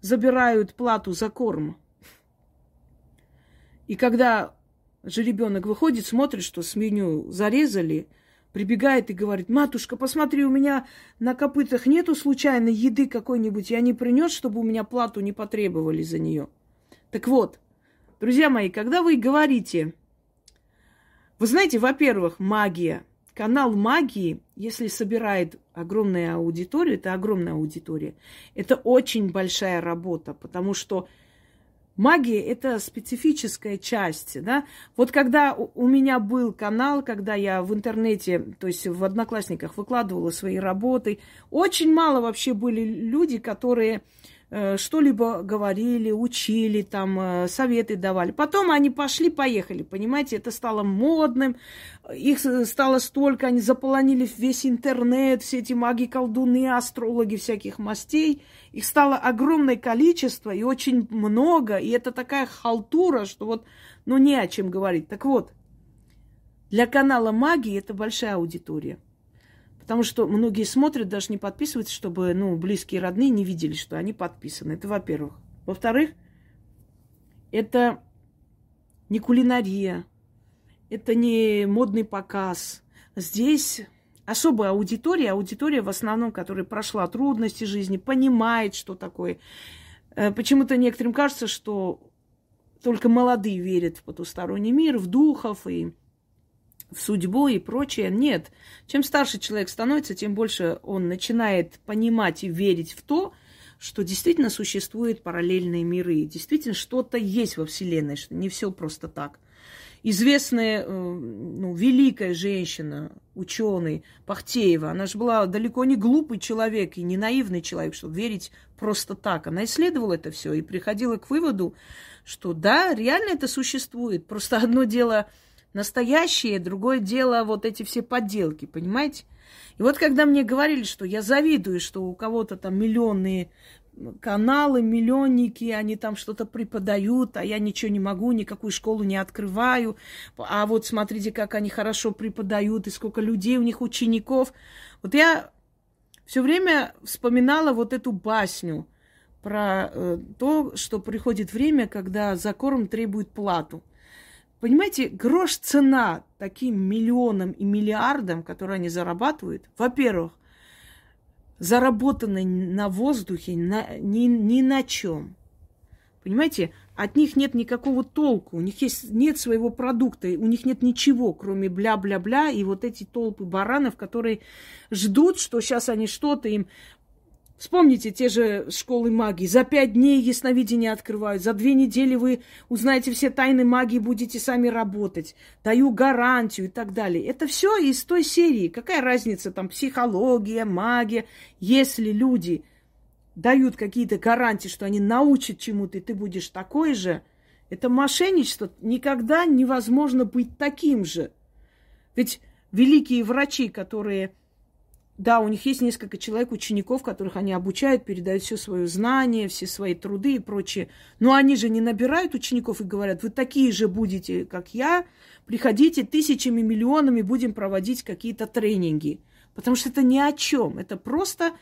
забирают плату за корм. И когда же ребенок выходит, смотрит, что свинью зарезали – прибегает и говорит, матушка, посмотри, у меня на копытах нету случайно еды какой-нибудь, я не принес, чтобы у меня плату не потребовали за нее. Так вот, друзья мои, когда вы говорите, вы знаете, во-первых, магия. Канал магии, если собирает огромная аудитория, это огромная аудитория, это очень большая работа, потому что Магия – это специфическая часть, да. Вот когда у меня был канал, когда я в интернете, то есть в Одноклассниках выкладывала свои работы, очень мало вообще были люди, которые что-либо говорили, учили, там, э, советы давали. Потом они пошли-поехали, понимаете, это стало модным, их стало столько, они заполонили весь интернет, все эти маги, колдуны, астрологи всяких мастей. Их стало огромное количество и очень много, и это такая халтура, что вот, ну, не о чем говорить. Так вот, для канала магии это большая аудитория – Потому что многие смотрят, даже не подписываются, чтобы ну, близкие родные не видели, что они подписаны. Это во-первых. Во-вторых, это не кулинария, это не модный показ. Здесь особая аудитория, аудитория в основном, которая прошла трудности жизни, понимает, что такое. Э, почему-то некоторым кажется, что только молодые верят в потусторонний мир, в духов и в судьбу и прочее. Нет. Чем старше человек становится, тем больше он начинает понимать и верить в то, что действительно существуют параллельные миры. Действительно, что-то есть во Вселенной, что не все просто так. Известная, э, ну, великая женщина, ученый Пахтеева, она же была далеко не глупый человек и не наивный человек, чтобы верить просто так. Она исследовала это все и приходила к выводу, что да, реально это существует. Просто одно дело настоящее, другое дело вот эти все подделки, понимаете? И вот когда мне говорили, что я завидую, что у кого-то там миллионные каналы, миллионники, они там что-то преподают, а я ничего не могу, никакую школу не открываю. А вот смотрите, как они хорошо преподают, и сколько людей у них учеников. Вот я все время вспоминала вот эту басню про э, то, что приходит время, когда за корм требует плату. Понимаете, грош цена таким миллионам и миллиардам, которые они зарабатывают. Во-первых, заработаны на воздухе на, ни, ни на чем. Понимаете, от них нет никакого толку, у них есть, нет своего продукта, у них нет ничего, кроме бля-бля-бля и вот эти толпы баранов, которые ждут, что сейчас они что-то им Вспомните те же школы магии. За пять дней ясновидение открывают. За две недели вы узнаете все тайны магии, будете сами работать. Даю гарантию и так далее. Это все из той серии. Какая разница там психология, магия, если люди дают какие-то гарантии, что они научат чему-то, и ты будешь такой же, это мошенничество. Никогда невозможно быть таким же. Ведь великие врачи, которые да, у них есть несколько человек, учеников, которых они обучают, передают все свое знание, все свои труды и прочее. Но они же не набирают учеников и говорят, вы такие же будете, как я, приходите тысячами, миллионами, будем проводить какие-то тренинги. Потому что это ни о чем. Это просто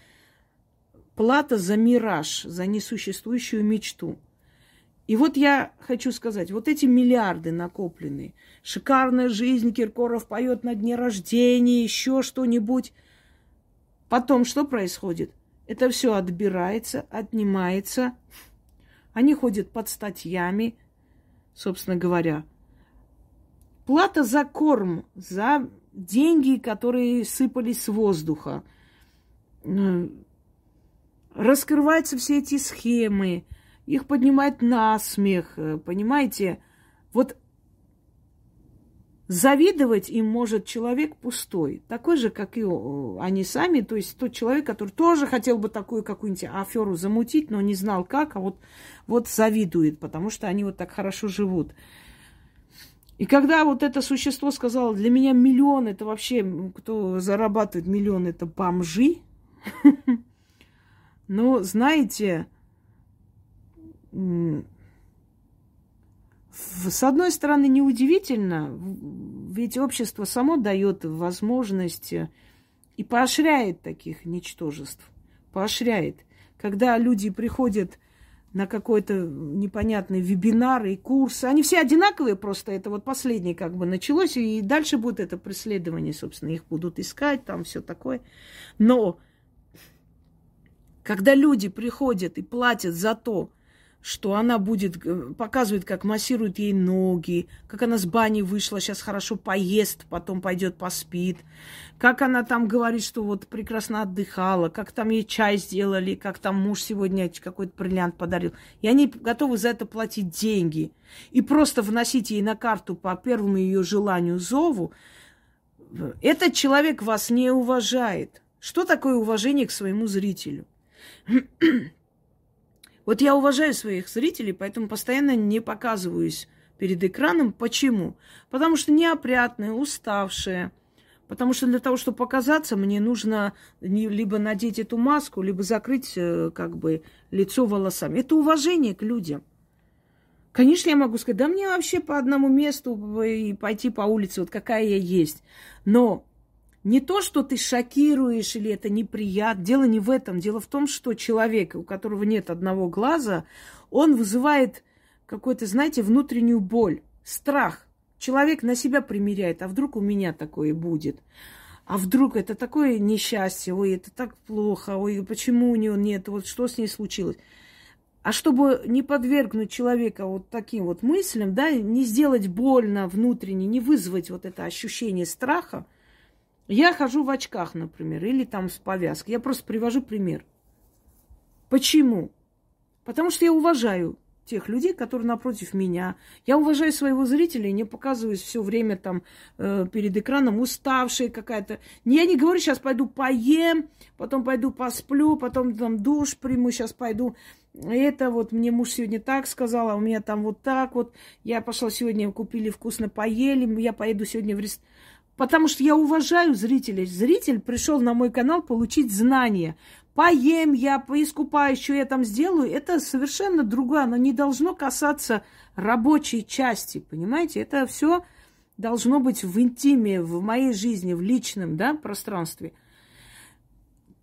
плата за мираж, за несуществующую мечту. И вот я хочу сказать, вот эти миллиарды накопленные, шикарная жизнь, Киркоров поет на дне рождения, еще что-нибудь – Потом что происходит? Это все отбирается, отнимается. Они ходят под статьями, собственно говоря. Плата за корм, за деньги, которые сыпались с воздуха. Раскрываются все эти схемы, их поднимают на смех, понимаете? Вот Завидовать им может человек пустой, такой же, как и они сами, то есть тот человек, который тоже хотел бы такую какую-нибудь аферу замутить, но не знал как, а вот, вот завидует, потому что они вот так хорошо живут. И когда вот это существо сказало, для меня миллион, это вообще, кто зарабатывает миллион, это бомжи. [laughs] Но, знаете, с одной стороны, неудивительно, ведь общество само дает возможность и поощряет таких ничтожеств. Поощряет. Когда люди приходят на какой-то непонятный вебинар и курс, они все одинаковые просто, это вот последнее как бы началось, и дальше будет это преследование, собственно, их будут искать, там все такое. Но когда люди приходят и платят за то, что она будет, э, показывает, как массирует ей ноги, как она с бани вышла, сейчас хорошо поест, потом пойдет поспит, как она там говорит, что вот прекрасно отдыхала, как там ей чай сделали, как там муж сегодня какой-то бриллиант подарил. И они готовы за это платить деньги. И просто вносить ей на карту по первому ее желанию зову, этот человек вас не уважает. Что такое уважение к своему зрителю? Вот я уважаю своих зрителей, поэтому постоянно не показываюсь перед экраном. Почему? Потому что неопрятная, уставшая. Потому что для того, чтобы показаться, мне нужно либо надеть эту маску, либо закрыть э, как бы лицо волосами. Это уважение к людям. Конечно, я могу сказать, да мне вообще по одному месту и пойти по улице, вот какая я есть. Но не то, что ты шокируешь или это неприятно. Дело не в этом. Дело в том, что человек, у которого нет одного глаза, он вызывает какую-то, знаете, внутреннюю боль, страх. Человек на себя примеряет, а вдруг у меня такое будет? А вдруг это такое несчастье, ой, это так плохо, ой, почему у него нет, вот что с ней случилось? А чтобы не подвергнуть человека вот таким вот мыслям, да, не сделать больно внутренне, не вызвать вот это ощущение страха – я хожу в очках, например, или там с повязкой. Я просто привожу пример. Почему? Потому что я уважаю тех людей, которые напротив меня. Я уважаю своего зрителя и не показываюсь все время там э, перед экраном уставшая какая-то. Я не говорю, сейчас пойду поем, потом пойду посплю, потом там душ приму, сейчас пойду. Это вот мне муж сегодня так сказал, а у меня там вот так вот. Я пошла сегодня, купили вкусно поели, я поеду сегодня в ресторан. Потому что я уважаю зрителей. Зритель пришел на мой канал получить знания. Поем я, поискупаюсь, что я там сделаю. Это совершенно другое. Оно не должно касаться рабочей части. Понимаете? Это все должно быть в интиме, в моей жизни, в личном да, пространстве.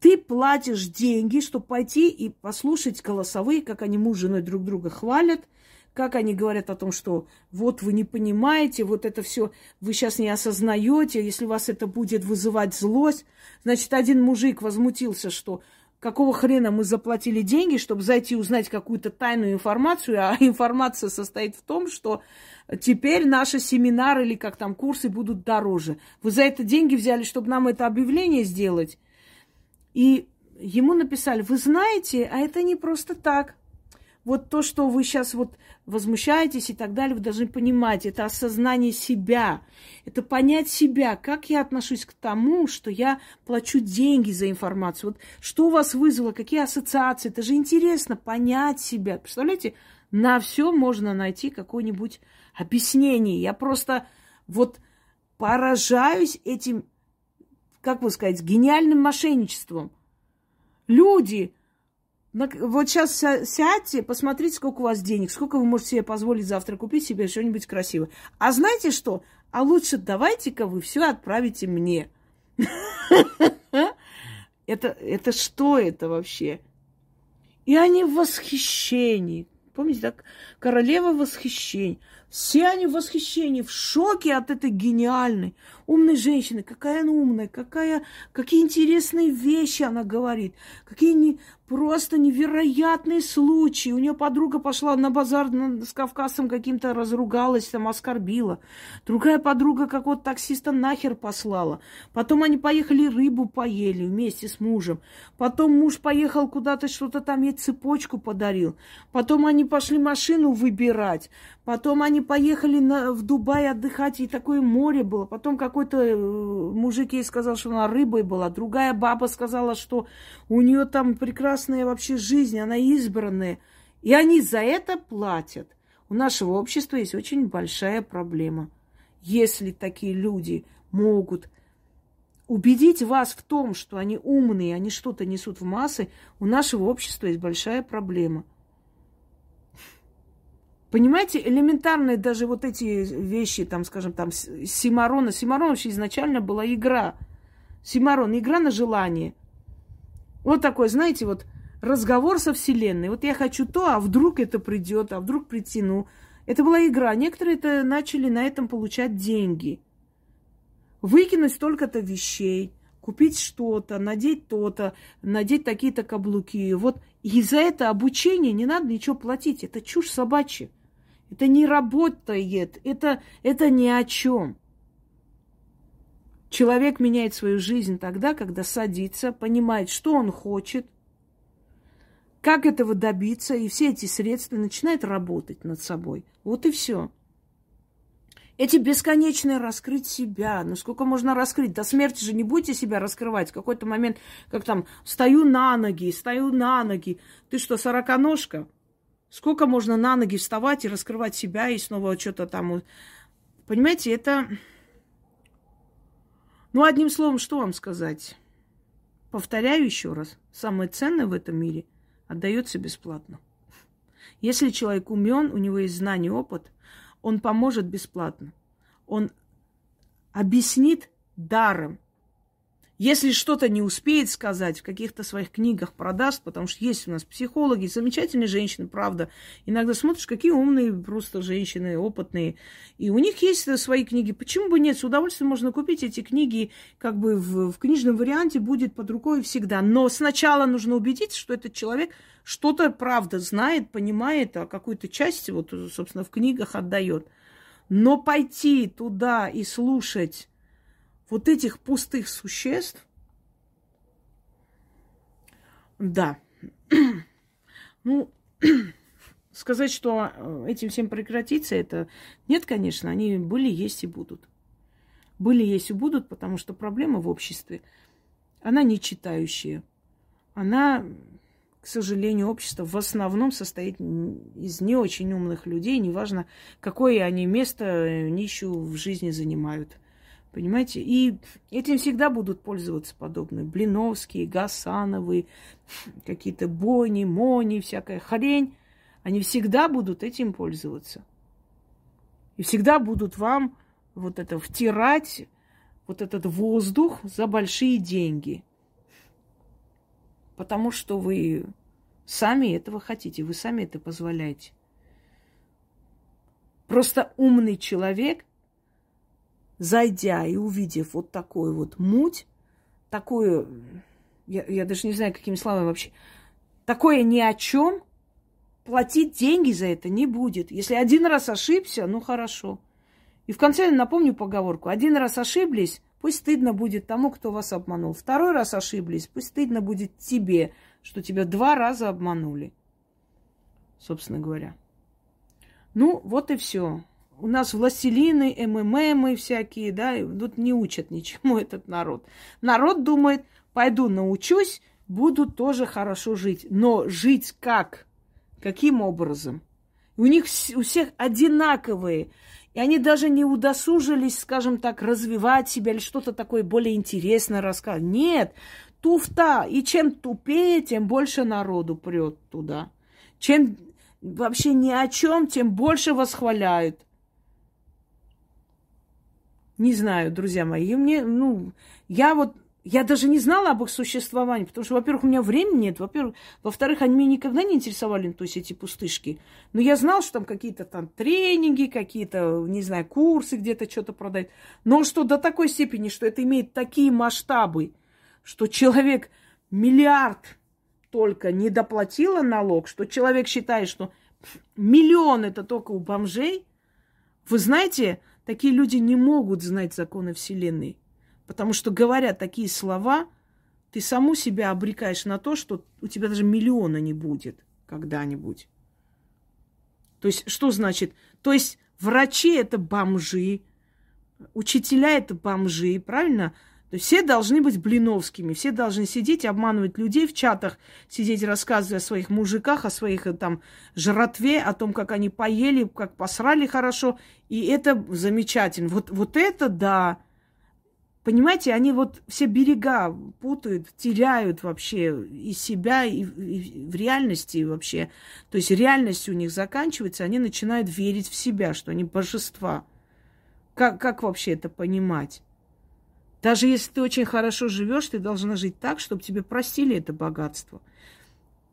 Ты платишь деньги, чтобы пойти и послушать голосовые, как они муж с женой друг друга хвалят – как они говорят о том, что вот вы не понимаете, вот это все вы сейчас не осознаете, если вас это будет вызывать злость. Значит, один мужик возмутился, что какого хрена мы заплатили деньги, чтобы зайти узнать какую-то тайную информацию, а информация состоит в том, что теперь наши семинары или как там курсы будут дороже. Вы за это деньги взяли, чтобы нам это объявление сделать. И ему написали, вы знаете, а это не просто так. Вот то, что вы сейчас вот возмущаетесь и так далее, вы должны понимать, это осознание себя, это понять себя, как я отношусь к тому, что я плачу деньги за информацию. Вот что вас вызвало, какие ассоциации, это же интересно понять себя. Представляете, на все можно найти какое-нибудь объяснение. Я просто вот поражаюсь этим, как бы сказать, гениальным мошенничеством. Люди, вот сейчас сядьте, посмотрите, сколько у вас денег, сколько вы можете себе позволить завтра купить себе что-нибудь красивое. А знаете что? А лучше давайте-ка вы все отправите мне. [laughs] Это, это что это вообще? И они в восхищении. Помните, так? Королева восхищения. Все они в восхищении, в шоке от этой гениальной, умной женщины. Какая она умная, какая, какие интересные вещи она говорит, какие не, просто невероятные случаи. У нее подруга пошла на базар с Кавказом каким-то, разругалась, там оскорбила. Другая подруга какого-то таксиста нахер послала. Потом они поехали рыбу поели вместе с мужем. Потом муж поехал куда-то, что-то там ей цепочку подарил. Потом они пошли машину выбирать. Потом они поехали на, в Дубай отдыхать, и такое море было. Потом какой-то э, мужик ей сказал, что она рыбой была. Другая баба сказала, что у нее там прекрасная вообще жизнь, она избранная. И они за это платят. У нашего общества есть очень большая проблема. Если такие люди могут убедить вас в том, что они умные, они что-то несут в массы, у нашего общества есть большая проблема – Понимаете, элементарные даже вот эти вещи, там, скажем, там, Симарона. Симарон вообще изначально была игра. Симарон, игра на желание. Вот такой, знаете, вот разговор со Вселенной. Вот я хочу то, а вдруг это придет, а вдруг притяну. Это была игра. Некоторые это начали на этом получать деньги. Выкинуть столько-то вещей, купить что-то, надеть то-то, надеть такие-то каблуки. Вот и за это обучение не надо ничего платить. Это чушь собачья. Это не работает, это, это ни о чем. Человек меняет свою жизнь тогда, когда садится, понимает, что он хочет, как этого добиться, и все эти средства начинает работать над собой. Вот и все. Эти бесконечные раскрыть себя. Ну сколько можно раскрыть? До смерти же не будете себя раскрывать. В какой-то момент, как там, стою на ноги, стою на ноги. Ты что, сороконожка? Сколько можно на ноги вставать и раскрывать себя и снова что-то там... Понимаете, это... Ну, одним словом, что вам сказать? Повторяю еще раз. Самое ценное в этом мире отдается бесплатно. Если человек умен, у него есть знание, опыт, он поможет бесплатно. Он объяснит даром. Если что-то не успеет сказать, в каких-то своих книгах продаст, потому что есть у нас психологи, замечательные женщины, правда. Иногда смотришь, какие умные просто женщины, опытные. И у них есть свои книги. Почему бы нет? С удовольствием можно купить эти книги, как бы в, в книжном варианте будет под рукой всегда. Но сначала нужно убедиться, что этот человек что-то, правда, знает, понимает, а какую-то часть, вот, собственно, в книгах отдает. Но пойти туда и слушать вот этих пустых существ, да, [clears throat] ну, [clears throat] сказать, что э, этим всем прекратится, это нет, конечно, они были, есть и будут. Были, есть и будут, потому что проблема в обществе, она не читающая. Она, к сожалению, общество в основном состоит из не очень умных людей, неважно, какое они место э, нищую в жизни занимают – Понимаете? И этим всегда будут пользоваться подобные. Блиновские, Гасановы, какие-то Бони, Мони, всякая хрень. Они всегда будут этим пользоваться. И всегда будут вам вот это втирать, вот этот воздух за большие деньги. Потому что вы сами этого хотите, вы сами это позволяете. Просто умный человек – зайдя и увидев вот такую вот муть, такую, я, я даже не знаю, какими словами вообще, такое ни о чем, платить деньги за это не будет. Если один раз ошибся, ну хорошо. И в конце напомню поговорку. Один раз ошиблись, пусть стыдно будет тому, кто вас обманул. Второй раз ошиблись, пусть стыдно будет тебе, что тебя два раза обманули. собственно говоря. Ну, вот и все. У нас властелины, МММы всякие, да, тут не учат ничему [laughs] этот народ. Народ думает, пойду научусь, буду тоже хорошо жить. Но жить как? Каким образом? У них у всех одинаковые. И они даже не удосужились, скажем так, развивать себя или что-то такое более интересное рассказать. Нет, туфта. И чем тупее, тем больше народу прет туда. Чем вообще ни о чем, тем больше восхваляют. Не знаю, друзья мои. Мне, ну, я вот я даже не знала об их существовании, потому что, во-первых, у меня времени нет, во-первых, во-вторых, они меня никогда не интересовали, то есть эти пустышки. Но я знал, что там какие-то там тренинги, какие-то, не знаю, курсы где-то что-то продают. Но что до такой степени, что это имеет такие масштабы, что человек миллиард только не доплатила налог, что человек считает, что миллион это только у бомжей, вы знаете, такие люди не могут знать законы Вселенной. Потому что, говоря такие слова, ты саму себя обрекаешь на то, что у тебя даже миллиона не будет когда-нибудь. То есть, что значит? То есть, врачи это бомжи, учителя это бомжи, правильно? То есть все должны быть блиновскими, все должны сидеть, обманывать людей в чатах, сидеть, рассказывая о своих мужиках, о своих э, там жратве, о том, как они поели, как посрали хорошо. И это замечательно. Вот, вот это да. Понимаете, они вот все берега путают, теряют вообще и себя, и, и в реальности вообще. То есть реальность у них заканчивается, они начинают верить в себя, что они божества. Как, как вообще это понимать? Даже если ты очень хорошо живешь, ты должна жить так, чтобы тебе простили это богатство.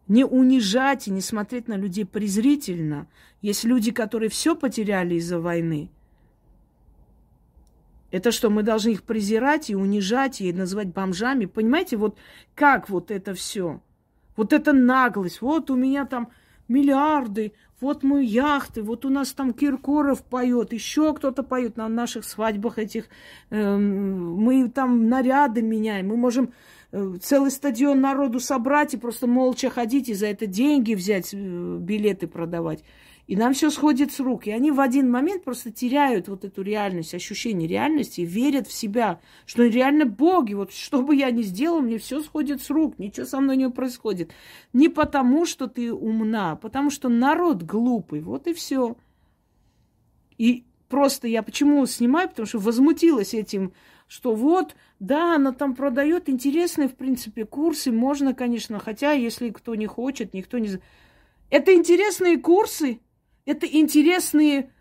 Не унижать и не смотреть на людей презрительно. Есть люди, которые все потеряли из-за войны – это что, мы должны их презирать и унижать, и называть бомжами? Понимаете, вот как вот это все? Вот это наглость. Вот у меня там миллиарды, вот мы яхты, вот у нас там Киркоров поет, еще кто-то поет на наших свадьбах этих. Э, мы там наряды меняем, мы можем э, целый стадион народу собрать и просто молча ходить и за это деньги взять, э, билеты продавать. И нам все сходит с рук. И они в один момент просто теряют вот эту реальность, ощущение реальности, и верят в себя, что реально боги. Вот что бы я ни сделал, мне все сходит с рук, ничего со мной не происходит. Не потому, что ты умна, а потому что народ глупый. Вот и все. И просто я почему снимаю, потому что возмутилась этим, что вот, да, она там продает интересные, в принципе, курсы, можно, конечно, хотя, если кто не хочет, никто не... Это интересные курсы, это интересные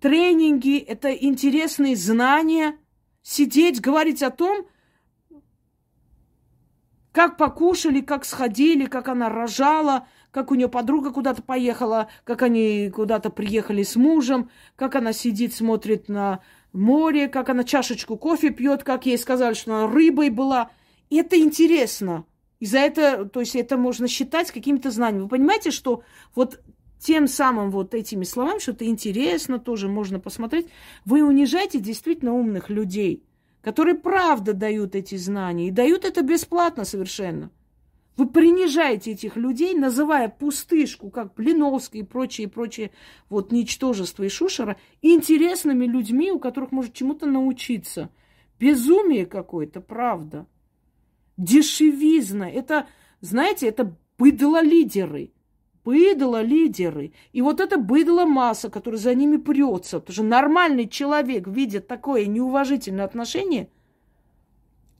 тренинги, это интересные знания. Сидеть, говорить о том, как покушали, как сходили, как она рожала, как у нее подруга куда-то поехала, как они куда-то приехали с мужем, как она сидит, смотрит на море, как она чашечку кофе пьет, как ей сказали, что она рыбой была. И это интересно. И за это, то есть это можно считать какими-то знаниями. Вы понимаете, что вот тем самым вот этими словами, что это интересно, тоже можно посмотреть, вы унижаете действительно умных людей, которые правда дают эти знания и дают это бесплатно совершенно. Вы принижаете этих людей, называя пустышку, как Блиновский и прочие, прочие вот ничтожества и шушера, интересными людьми, у которых может чему-то научиться. Безумие какое-то, правда. Дешевизна. Это, знаете, это быдло-лидеры быдло лидеры. И вот это быдло масса, которая за ними прется. Потому что нормальный человек, видя такое неуважительное отношение,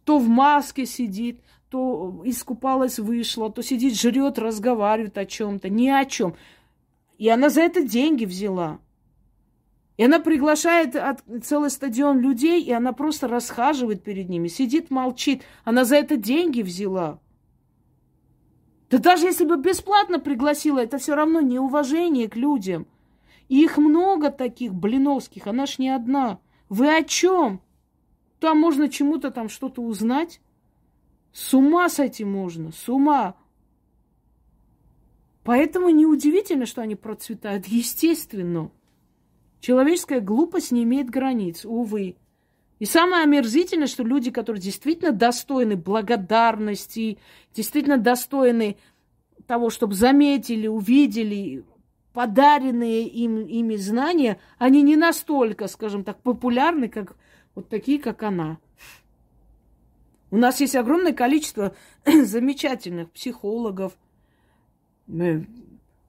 то в маске сидит, то искупалась, вышла, то сидит, жрет, разговаривает о чем-то, ни о чем. И она за это деньги взяла. И она приглашает от, целый стадион людей, и она просто расхаживает перед ними, сидит, молчит. Она за это деньги взяла. Да даже если бы бесплатно пригласила, это все равно неуважение к людям. И их много таких блиновских, она ж не одна. Вы о чем? Там можно чему-то там что-то узнать. С ума сойти можно, с ума. Поэтому неудивительно, что они процветают. Естественно. Человеческая глупость не имеет границ, увы. И самое омерзительное, что люди, которые действительно достойны благодарности, действительно достойны того, чтобы заметили, увидели, подаренные им, ими знания, они не настолько, скажем так, популярны, как вот такие, как она. У нас есть огромное количество [clears throat] замечательных психологов, э,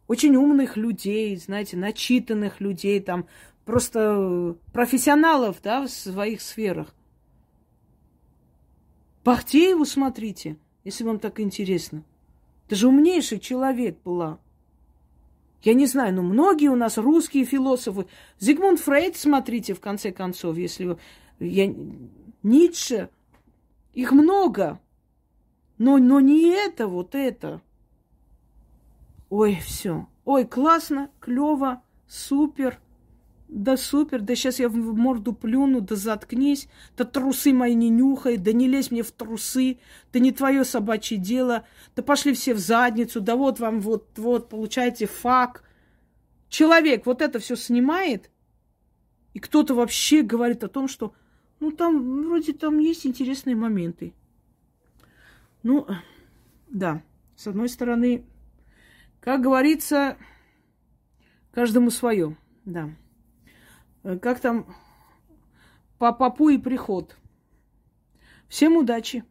очень умных людей, знаете, начитанных людей, там просто профессионалов, да, в своих сферах. Бахтееву смотрите, если вам так интересно. Это же умнейший человек была. Я не знаю, но многие у нас русские философы. Зигмунд Фрейд, смотрите, в конце концов, если вы... Я... Ницше. Их много. Но, но не это, вот это. Ой, все. Ой, классно, клево, супер. Да супер, да сейчас я в морду плюну, да заткнись, да трусы мои не нюхай, да не лезь мне в трусы, да не твое собачье дело, да пошли все в задницу, да вот вам вот, вот, получаете фак. Человек вот это все снимает, и кто-то вообще говорит о том, что ну там вроде там есть интересные моменты. Ну, да, с одной стороны, как говорится, каждому свое, да. Э, как там по попу и приход. Всем удачи!